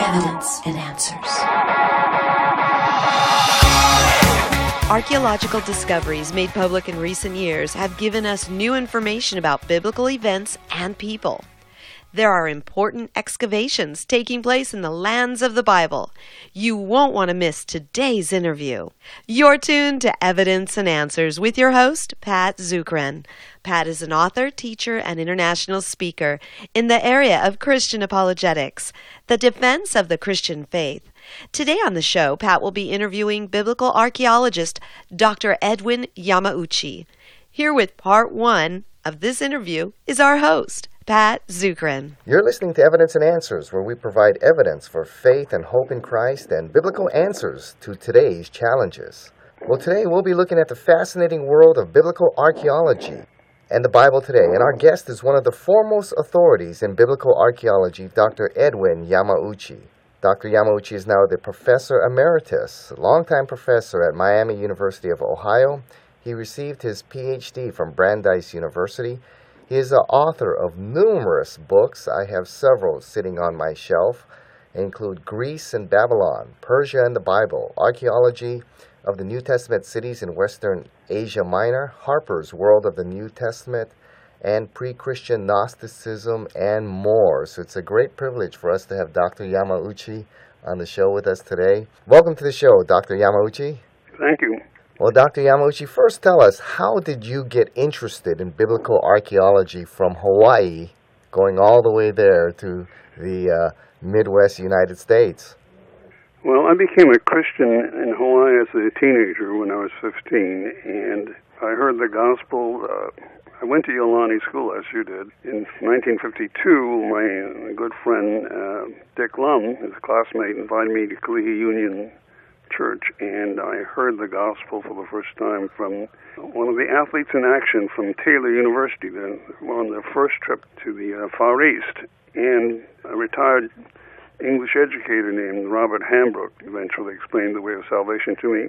Evidence and Answers. Archaeological discoveries made public in recent years have given us new information about biblical events and people. There are important excavations taking place in the lands of the Bible. You won't want to miss today's interview. You're tuned to Evidence and Answers with your host, Pat Zukeran. Pat is an author, teacher, and international speaker in the area of Christian apologetics, the defense of the Christian faith. Today on the show, Pat will be interviewing biblical archaeologist Dr. Edwin Yamauchi. Here with part one of this interview is our host, Pat Zukeran. You're listening to Evidence and Answers, where we provide evidence for faith and hope in Christ and biblical answers to today's challenges. Well, today we'll be looking at the fascinating world of biblical archaeology and the Bible today. And our guest is one of the foremost authorities in biblical archaeology, Dr. Edwin Yamauchi. Dr. Yamauchi is now the professor emeritus, longtime professor at Miami University of Ohio. He received his PhD from Brandeis University he is the author of numerous books. I have several sitting on my shelf, include Greece and Babylon, Persia and the Bible, Archaeology of the New Testament Cities in Western Asia Minor, Harper's World of the New Testament, and pre Christian Gnosticism, and more. So it's a great privilege for us to have Dr. Yamauchi on the show with us today. Welcome to the show, Dr. Yamauchi. Thank you. Well, Dr. Yamauchi, first tell us how did you get interested in biblical archaeology from Hawaii, going all the way there to the uh, Midwest United States? Well, I became a Christian in Hawaii as a teenager when I was 15, and I heard the gospel. Uh, I went to Iolani School, as you did. In 1952, my good friend uh, Dick Lum, his classmate, invited me to Kalihi Union church, and I heard the gospel for the first time from one of the athletes in action from Taylor University. They're on their first trip to the uh, Far East, and a retired English educator named Robert Hambrook eventually explained the way of salvation to me.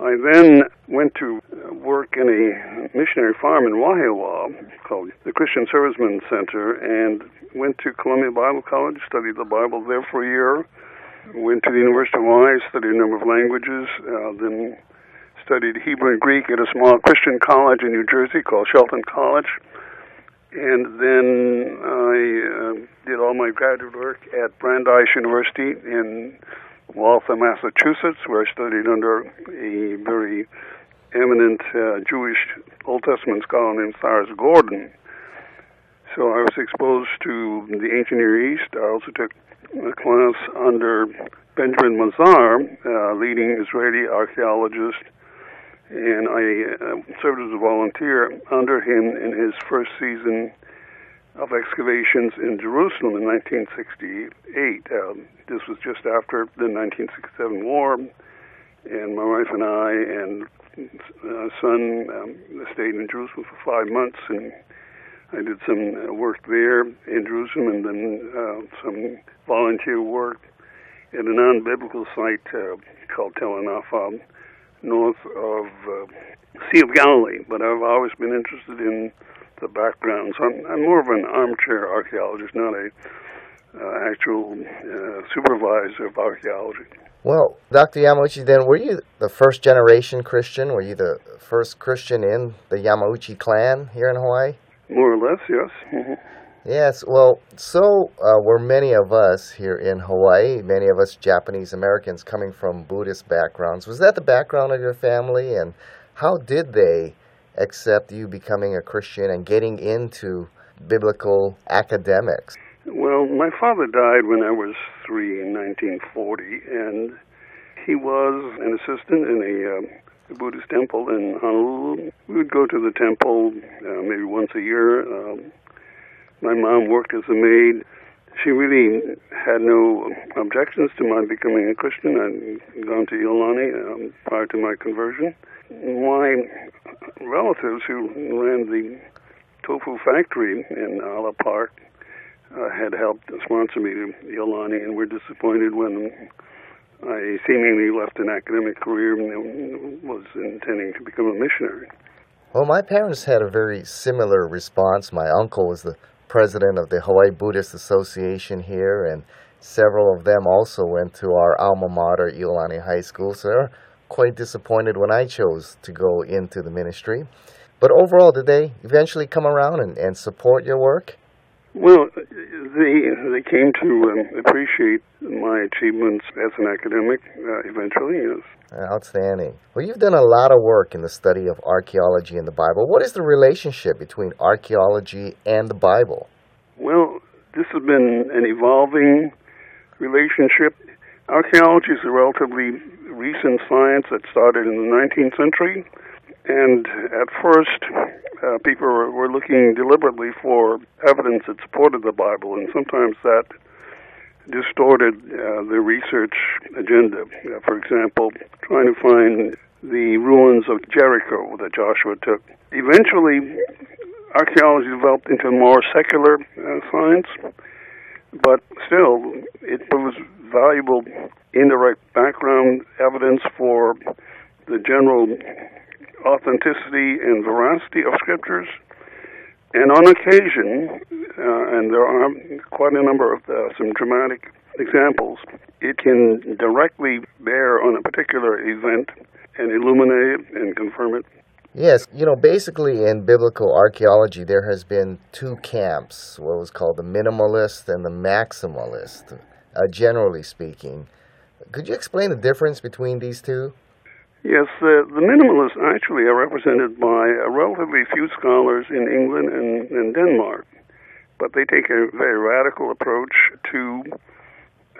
I then went to work in a missionary farm in Wahiawa called the Christian Servicemen Center and went to Columbia Bible College, studied the Bible there for a year, Went to the University of Hawaii, studied a number of languages, uh, then studied Hebrew and Greek at a small Christian college in New Jersey called Shelton College. And then I uh, did all my graduate work at Brandeis University in Waltham, Massachusetts, where I studied under a very eminent uh, Jewish Old Testament scholar named Cyrus Gordon. So I was exposed to the ancient Near East. I also took class under Benjamin Mazar, uh, leading Israeli archaeologist, and I uh, served as a volunteer under him in his first season of excavations in Jerusalem in 1968. Um, this was just after the 1967 war, and my wife and I and uh, son um, stayed in Jerusalem for five months, and I did some uh, work there in Jerusalem, and then uh, some volunteer work at a non-biblical site uh, called Tel Anafa, north of uh, Sea of Galilee. But I've always been interested in the background, so I'm, I'm more of an armchair archaeologist, not a uh, actual uh, supervisor of archaeology. Well, Dr. Yamauchi, then were you the first generation Christian? Were you the first Christian in the Yamauchi clan here in Hawaii? More or less, yes. Mm-hmm. Yes, well, so uh, were many of us here in Hawaii, many of us Japanese Americans coming from Buddhist backgrounds. Was that the background of your family, and how did they accept you becoming a Christian and getting into biblical academics? Well, my father died when I was three in 1940, and he was an assistant in a, uh, Buddhist temple in Honolulu. We would go to the temple uh, maybe once a year. Um, my mom worked as a maid. She really had no objections to my becoming a Christian. I'd gone to Iolani um, prior to my conversion. My relatives who ran the tofu factory in Aala Park uh, had helped sponsor me to Iolani and were disappointed when I seemingly left an academic career and was intending to become a missionary. Well, my parents had a very similar response. My uncle was the president of the Hawaii Buddhist Association here, and Several of them also went to our alma mater, Iolani High School, so they're quite disappointed when I chose to go into the ministry. But overall, did they eventually come around and, and support your work? Well, they they came to um, appreciate my achievements as an academic uh, eventually. Yes. Outstanding. Well, you've done a lot of work in the study of archaeology and the Bible. What is the relationship between archaeology and the Bible? Well, this has been an evolving relationship. Archaeology is a relatively recent science that started in the 19th century. And at first, uh, people were, looking deliberately for evidence that supported the Bible, and sometimes that distorted uh, the research agenda. Uh, for example, trying to find the ruins of Jericho that Joshua took. Eventually, archaeology developed into a more secular uh, science, but still, it was valuable indirect background evidence for the general authenticity and veracity of scriptures. And on occasion, uh, and there are quite a number of uh, some dramatic examples, it can directly bear on a particular event and illuminate it and confirm it. Yes, you know, basically in biblical archaeology, there has been two camps, what was called the minimalist and the maximalist, uh, generally speaking. Could you explain the difference between these two? Yes, the, the minimalists actually are represented by a relatively few scholars in England and, and Denmark, but they take a very radical approach to,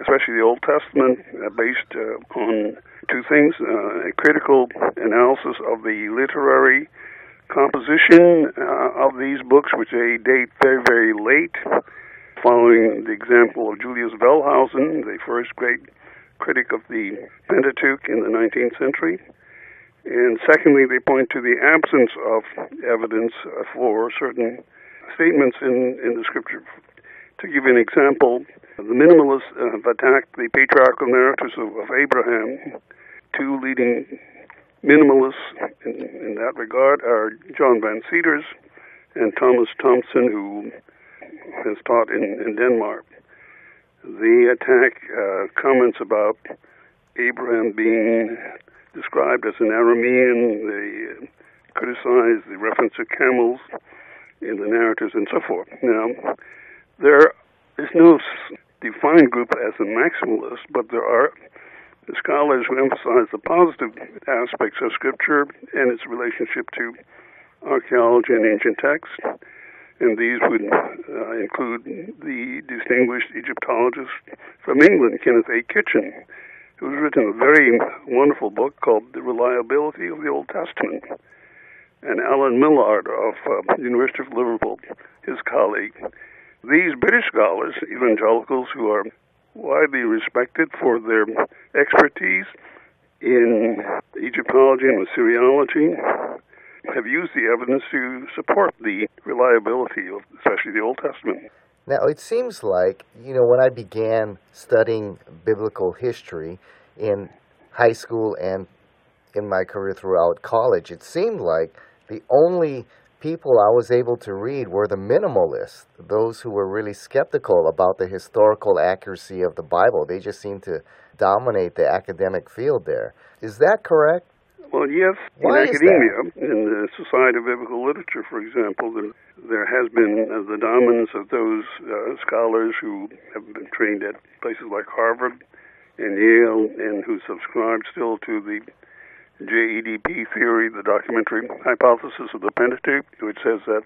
especially the Old Testament, uh, based uh, on two things uh, a critical analysis of the literary composition uh, of these books, which they date very, very late, following the example of Julius Wellhausen, the first great critic of the Pentateuch in the 19th century. And secondly, they point to the absence of evidence for certain statements in, in the scripture. To give an example, the minimalists have attacked the patriarchal narratives of, of Abraham. Two leading minimalists in, in, that regard are John Van Seters and Thomas Thompson, who has taught in, in Denmark. They attack uh, comments about Abraham being described as an Aramean. They uh, criticize the reference to camels in the narratives and so forth. Now, there is no defined group as a maximalist, but there are scholars who emphasize the positive aspects of Scripture and its relationship to archaeology and ancient texts and these would uh, include the distinguished Egyptologist from England, Kenneth A. Kitchen, who's written a very wonderful book called The Reliability of the Old Testament, and Alan Millard of uh, University of Liverpool, his colleague. These British scholars, evangelicals who are widely respected for their expertise in Egyptology and Assyriology, have used the evidence to support the reliability of especially the Old Testament. Now, it seems like, you know, when I began studying biblical history in high school and in my career throughout college, it seemed like the only people I was able to read were the minimalists, those who were really skeptical about the historical accuracy of the Bible. They just seemed to dominate the academic field there. Is that correct? Well, yes, Why in academia, in the Society of Biblical Literature, for example, there, there has been uh, the dominance of those uh, scholars who have been trained at places like Harvard and Yale and who subscribe still to the JEDP theory, the documentary hypothesis of the Pentateuch, which says that,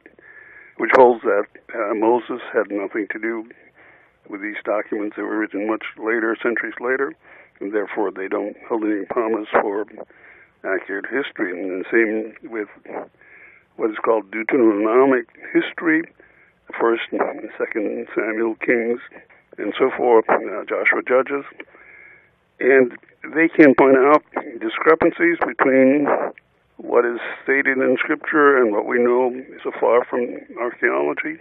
which holds that uh, Moses had nothing to do with these documents that were written much later, centuries later, and therefore they don't hold any promise for accurate history. And the same with what is called Deuteronomic history, First and Second Samuel, Kings, and so forth, uh, Joshua Judges, and they can point out discrepancies between what is stated in Scripture and what we know so far from archaeology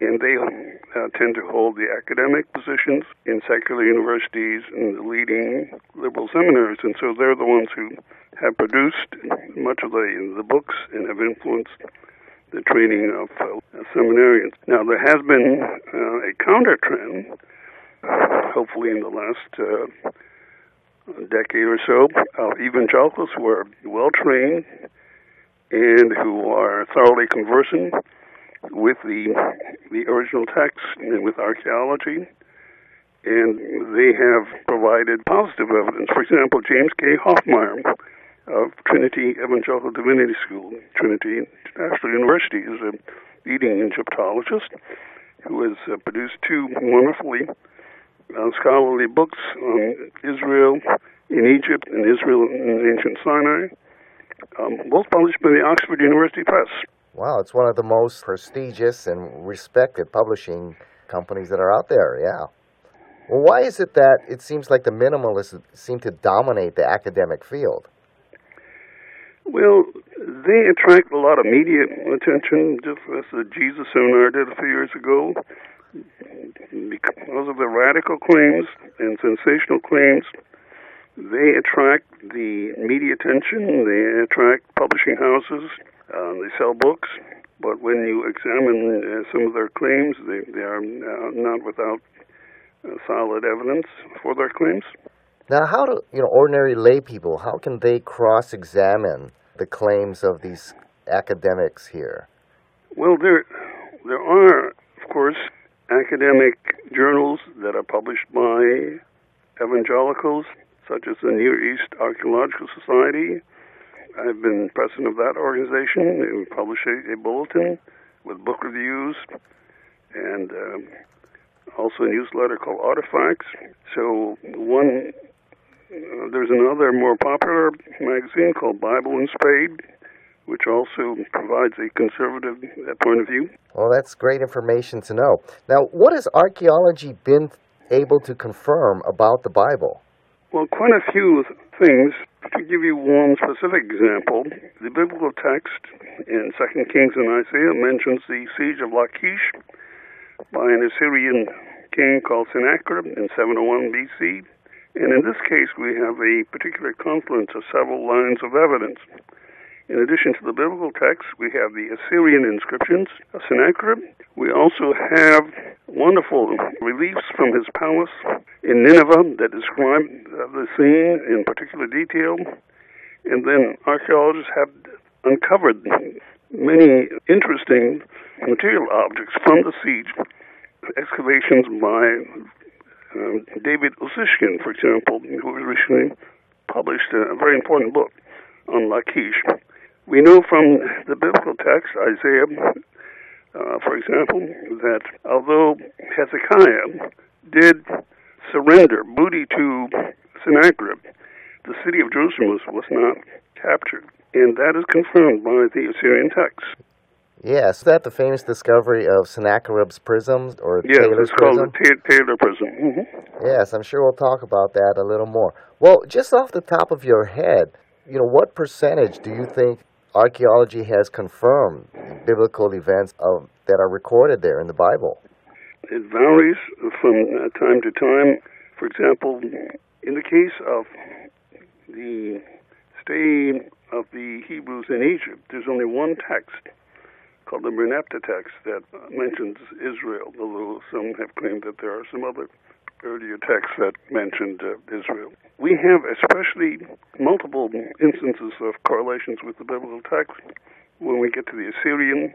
and they uh, tend to hold the academic positions in secular universities and the leading liberal seminaries, and so they're the ones who have produced much of the the books and have influenced the training of uh, seminarians. Now there has been uh, a counter trend hopefully in the last uh, decade or so, evangelicals who are well trained and who are thoroughly conversant with the the original text and with archaeology, and they have provided positive evidence. For example, James K. Hoffmeier of Trinity Evangelical Divinity School, Trinity International University, is a leading Egyptologist who has uh, produced two wonderfully uh, scholarly books on Israel in Egypt and Israel in ancient Sinai, um, both published by the Oxford University Press. Wow, it's one of the most prestigious and respected publishing companies that are out there, yeah. Well, why is it that it seems like the minimalists seem to dominate the academic field? Well, they attract a lot of media attention, just as the Jesus seminar did a few years ago because of the radical claims and sensational claims, they attract the media attention, they attract publishing houses, uh, they sell books. But when you examine uh, some of their claims, they, they are uh, not without uh, solid evidence for their claims. Now, how do you know ordinary lay people? How can they cross-examine the claims of these academics here? Well, there, there are, of course, academic journals that are published by evangelicals, such as the Near East Archaeological Society. I've been president of that organization. We publish a, a bulletin with book reviews and um, also a newsletter called Artifacts. So one, uh, there's another more popular magazine called Bible and Spade, which also provides a conservative uh, point of view. Well, that's great information to know. Now, what has archaeology been able to confirm about the Bible? Well, quite a few things. To give you one specific example, the biblical text in 2 Kings and Isaiah mentions the siege of Lachish by an Assyrian king called Sennacherib in 701 BC. And in this case, we have a particular confluence of several lines of evidence. In addition to the biblical text, we have the Assyrian inscriptions of Sennacherib. We also have wonderful reliefs from his palace in Nineveh that describe the scene in particular detail. And then archaeologists have uncovered many interesting material objects from the siege, excavations by uh, David Ussishkin, for example, who recently published a very important book on Lachish. We know from the biblical text, Isaiah, uh, for example, that although Hezekiah did surrender booty to Sennacherib, the city of Jerusalem was, was not captured. And that is confirmed by the Assyrian text. Yes, that the famous discovery of Sennacherib's prism or yes, Taylor's it's called the Ta- Taylor prism. Mm-hmm. Yes, I'm sure we'll talk about that a little more. Well, just off the top of your head, you know, what percentage do you think archaeology has confirmed biblical events of, that are recorded there in the Bible? It varies from time to time. For example, in the case of the stay of the Hebrews in Egypt, there's only one text called the Merneptah text that mentions Israel, although some have claimed that there are some other earlier texts that mentioned uh, Israel. We have especially multiple instances of correlations with the biblical text when we get to the Assyrian,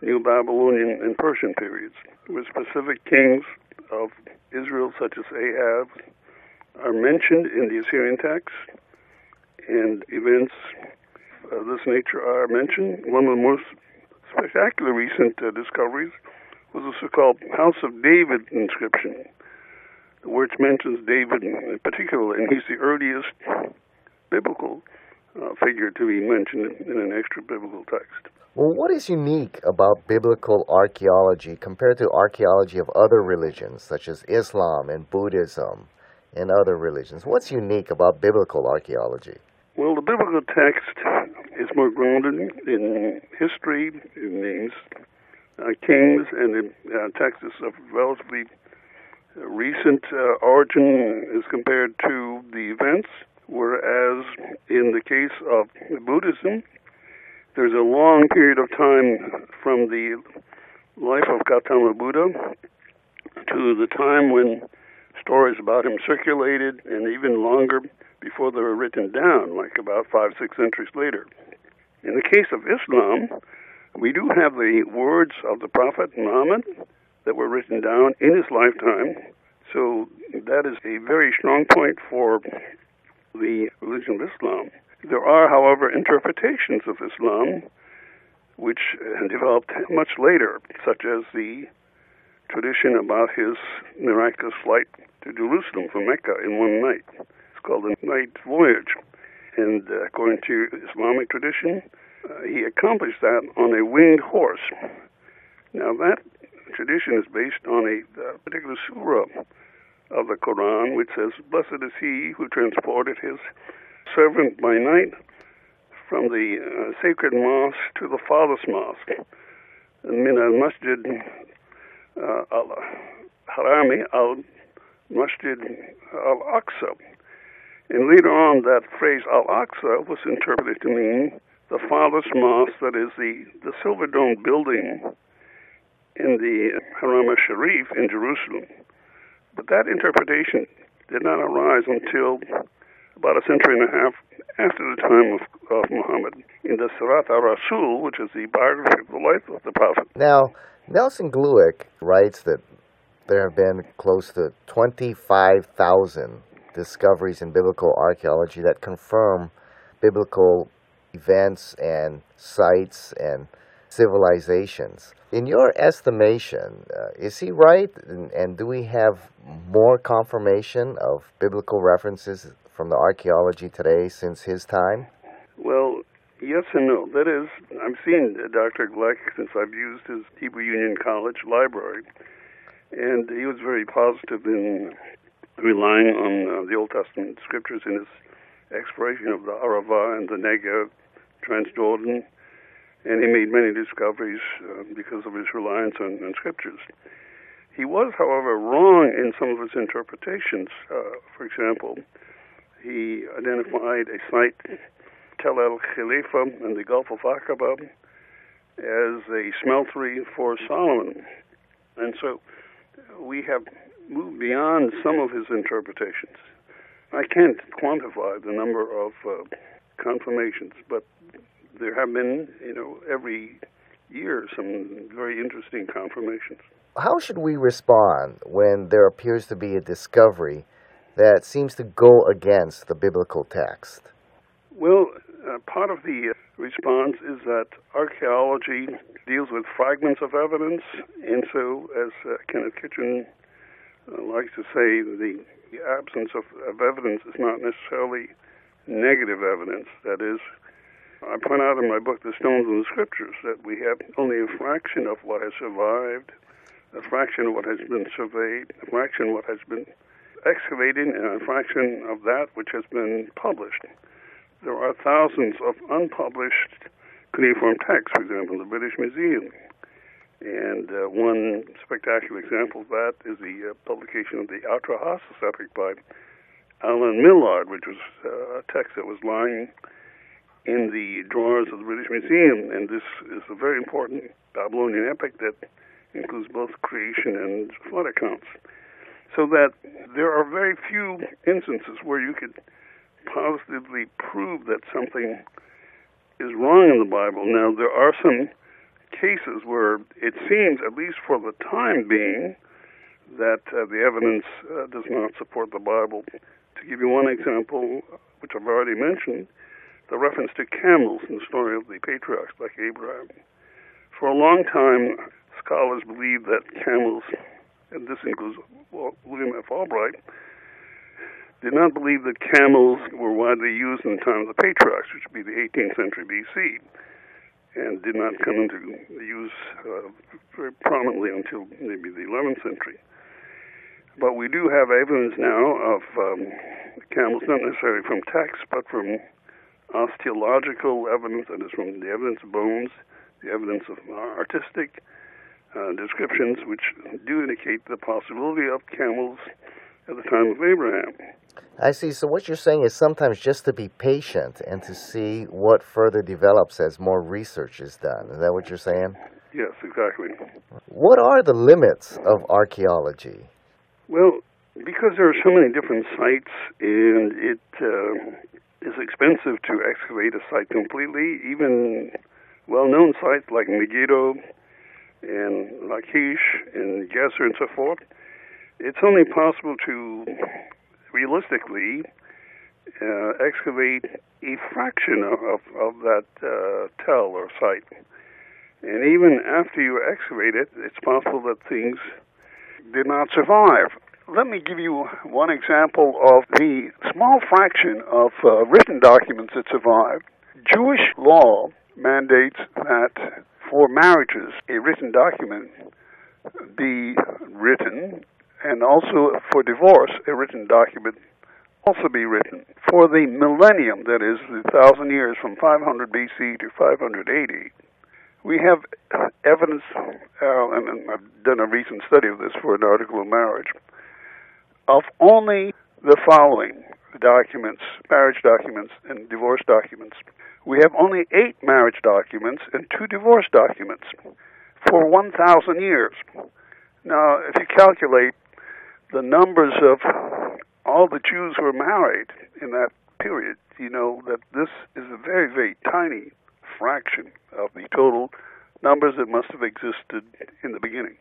New Babylonian, and Persian periods, where specific kings of Israel, such as Ahab, are mentioned in the Assyrian text, and events of this nature are mentioned. One of the most spectacular recent uh, discoveries was the so-called House of David inscription, which mentions David in particular, and he's the earliest biblical uh, figure to be mentioned in an extra biblical text. Well, what is unique about biblical archaeology compared to archaeology of other religions, such as Islam and Buddhism and other religions? What's unique about biblical archaeology? Well, the biblical text is more grounded in history, in names, uh, kings, and in uh, texts of relatively recent uh, origin as compared to the events, whereas in the case of Buddhism, there's a long period of time from the life of Gautama Buddha to the time when stories about him circulated, and even longer before they were written down, like about five, six centuries later. In the case of Islam, we do have the words of the Prophet Muhammad that were written down in his lifetime. So that is a very strong point for the religion of Islam. There are, however, interpretations of Islam which developed much later, such as the tradition about his miraculous flight to Jerusalem from Mecca in one night. It's called the night voyage. And uh, according to Islamic tradition, uh, he accomplished that on a winged horse. Now, that tradition is based on a uh, particular surah of the Quran, which says, Blessed is he who transported his servant by night from the uh, sacred mosque to the farthest mosque, min al masjid uh, al harami al masjid al aqsa. And later on, that phrase al aqsa was interpreted to mean the farthest mosque, that is the, the silver dome building in the Haram al Sharif in Jerusalem. But that interpretation did not arise until about a century and a half after the time of, of Muhammad in the Sirat al-Rasul, which is the biography of the life of the Prophet. Now, Nelson Glueck writes that there have been close to 25,000 discoveries in biblical archaeology that confirm biblical events and sites and civilizations. In your estimation, uh, is he right? And, and, do we have more confirmation of biblical references from the archaeology today since his time? Well, yes and no. That is, I've seen Dr. Glueck since I've used his Hebrew Union College library, and he was very positive in relying on uh, the Old Testament scriptures in his exploration of the Arava and the Negev, Transjordan, and he made many discoveries uh, because of his reliance on, on, scriptures. He was, however, wrong in some of his interpretations. Uh, for example, he identified a site, Tel El Kheleifeh in the Gulf of Aqaba, as a smeltery for Solomon. And so we have moved beyond some of his interpretations. I can't quantify the number of uh, confirmations, but there have been, you know, every year some very interesting confirmations. How should we respond when there appears to be a discovery that seems to go against the biblical text? Well, uh, part of the response is that archaeology deals with fragments of evidence, and so, as uh, Kenneth Kitchen uh, likes to say, the, the absence of, of evidence is not necessarily negative evidence. That is, I point out in my book, The Stones and the Scriptures, that we have only a fraction of what has survived, a fraction of what has been surveyed, a fraction of what has been excavated, and a fraction of that which has been published. There are thousands of unpublished cuneiform texts, for example, in the British Museum. And uh, one spectacular example of that is the uh, publication of the Atrahasis epic by Alan Millard, which was uh, a text that was lying in the drawers of the British Museum. And this is a very important Babylonian epic that includes both creation and flood accounts so that there are very few instances where you could positively prove that something is wrong in the Bible. Now, there are some cases where it seems, at least for the time being, that uh, the evidence uh, does not support the Bible. To give you one example, which I've already mentioned, the reference to camels in the story of the patriarchs like Abraham. For a long time, scholars believed that camels and this includes William F. Albright, did not believe that camels were widely used in the time of the patriarchs, which would be the 18th century BC, and did not come into use uh, very prominently until maybe the 11th century. But we do have evidence now of um, camels, not necessarily from texts, but from osteological evidence, that is, from the evidence of bones, the evidence of artistic uh, descriptions which do indicate the possibility of camels at the time of Abraham. I see. So what you're saying is sometimes just to be patient and to see what further develops as more research is done. Is that what you're saying? Yes, exactly. What are the limits of archaeology? Well, because there are so many different sites, and it uh, is expensive to excavate a site completely. Even well-known sites like Megiddo and Lachish and Gezer and so forth, it's only possible to realistically uh, excavate a fraction of, of, of that uh, tell or site. And even after you excavate it, it's possible that things did not survive. Let me give you one example of the small fraction of uh, written documents that survived. Jewish law mandates that for marriages, a written document be written, and also for divorce, a written document also be written. For the millennium, that is, the thousand years from 500 BC to 580, we have evidence, uh, and I've done a recent study of this for an article on marriage, of only the following documents, marriage documents and divorce documents. We have only eight marriage documents and two divorce documents for 1,000 years. Now, if you calculate the numbers of all the Jews who were married in that period, you know that this is a very, very tiny fraction of the total numbers that must have existed in the beginning,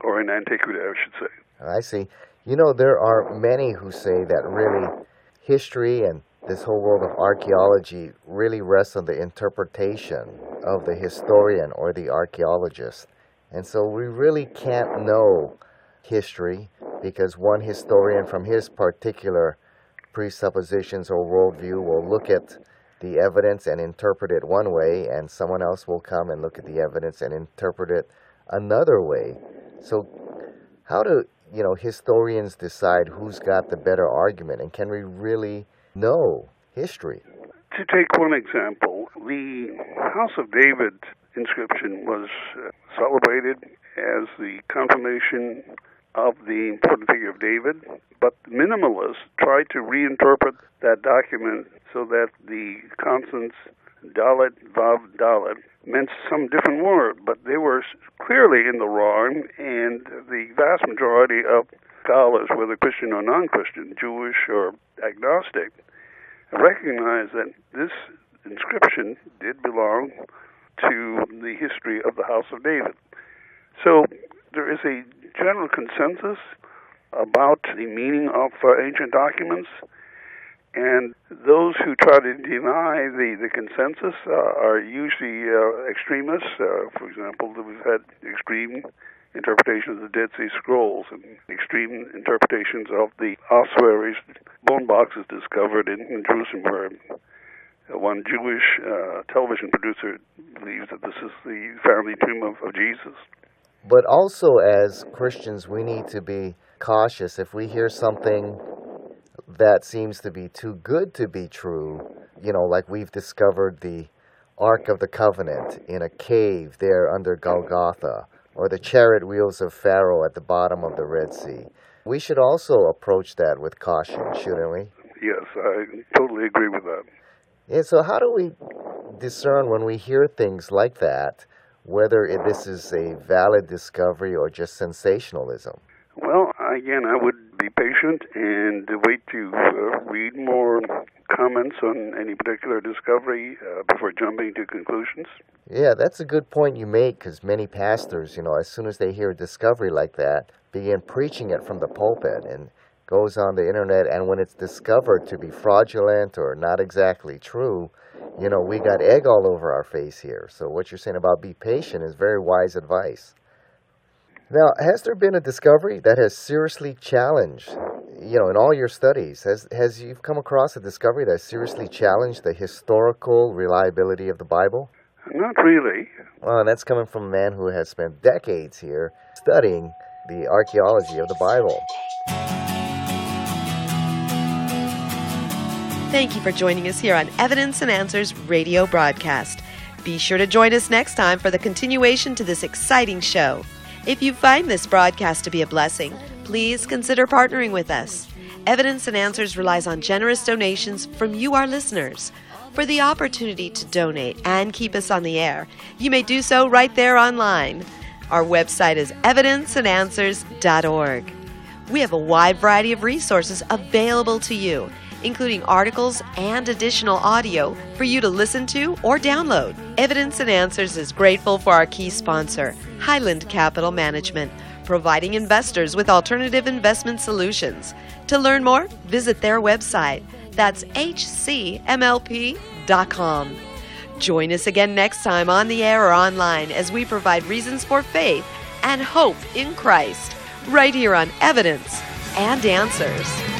or in antiquity, I should say. I see. You know, there are many who say that really history and this whole world of archaeology really rests on the interpretation of the historian or the archaeologist. And so we really can't know history because one historian from his particular presuppositions or worldview will look at the evidence and interpret it one way, and someone else will come and look at the evidence and interpret it another way. So, how do you know historians decide who's got the better argument, and can we really know history? To take one example, the House of David inscription was uh, celebrated as the confirmation of the important figure of David, but minimalists tried to reinterpret that document so that the consonants Dalet, Vav, Dalet meant some different word, but they were clearly in the wrong, and the vast majority of scholars, whether Christian or non-Christian, Jewish or agnostic, recognize that this inscription did belong to the history of the House of David. So there is a general consensus about the meaning of uh, ancient documents, and those who try to deny the, the consensus uh, are usually uh, extremists. Uh, for example, we've had extreme interpretations of the Dead Sea Scrolls and extreme interpretations of the ossuaries, bone boxes discovered in, in Jerusalem, where one Jewish uh, television producer believes that this is the family tomb of, of Jesus. But also, as Christians, we need to be cautious. If we hear something that seems to be too good to be true, you know, like we've discovered the Ark of the Covenant in a cave there under Golgotha, or the chariot wheels of Pharaoh at the bottom of the Red Sea. We should also approach that with caution, shouldn't we? Yes, I totally agree with that. Yeah, so how do we discern when we hear things like that whether this is a valid discovery or just sensationalism? Again, I would be patient and wait to uh, read more comments on any particular discovery uh, before jumping to conclusions. Yeah, that's a good point you make because many pastors, you know, as soon as they hear a discovery like that, begin preaching it from the pulpit and goes on the internet and when it's discovered to be fraudulent or not exactly true, you know, we got egg all over our face here. So what you're saying about be patient is very wise advice. Now, has there been a discovery that has seriously challenged, you know, in all your studies, has has you've come across a discovery that seriously challenged the historical reliability of the Bible? Not really. Well, and that's coming from a man who has spent decades here studying the archaeology of the Bible. Thank you for joining us here on Evidence and Answers radio broadcast. Be sure to join us next time for the continuation to this exciting show. If you find this broadcast to be a blessing, please consider partnering with us. Evidence and Answers relies on generous donations from you, our listeners. For the opportunity to donate and keep us on the air, you may do so right there online. Our website is evidenceandanswers.org. We have a wide variety of resources available to you, including articles and additional audio for you to listen to or download. Evidence and Answers is grateful for our key sponsor, Highland Capital Management, providing investors with alternative investment solutions. To learn more, visit their website. That's hcmlp.com. Join us again next time on the air or online as we provide reasons for faith and hope in Christ right here on Evidence and Answers.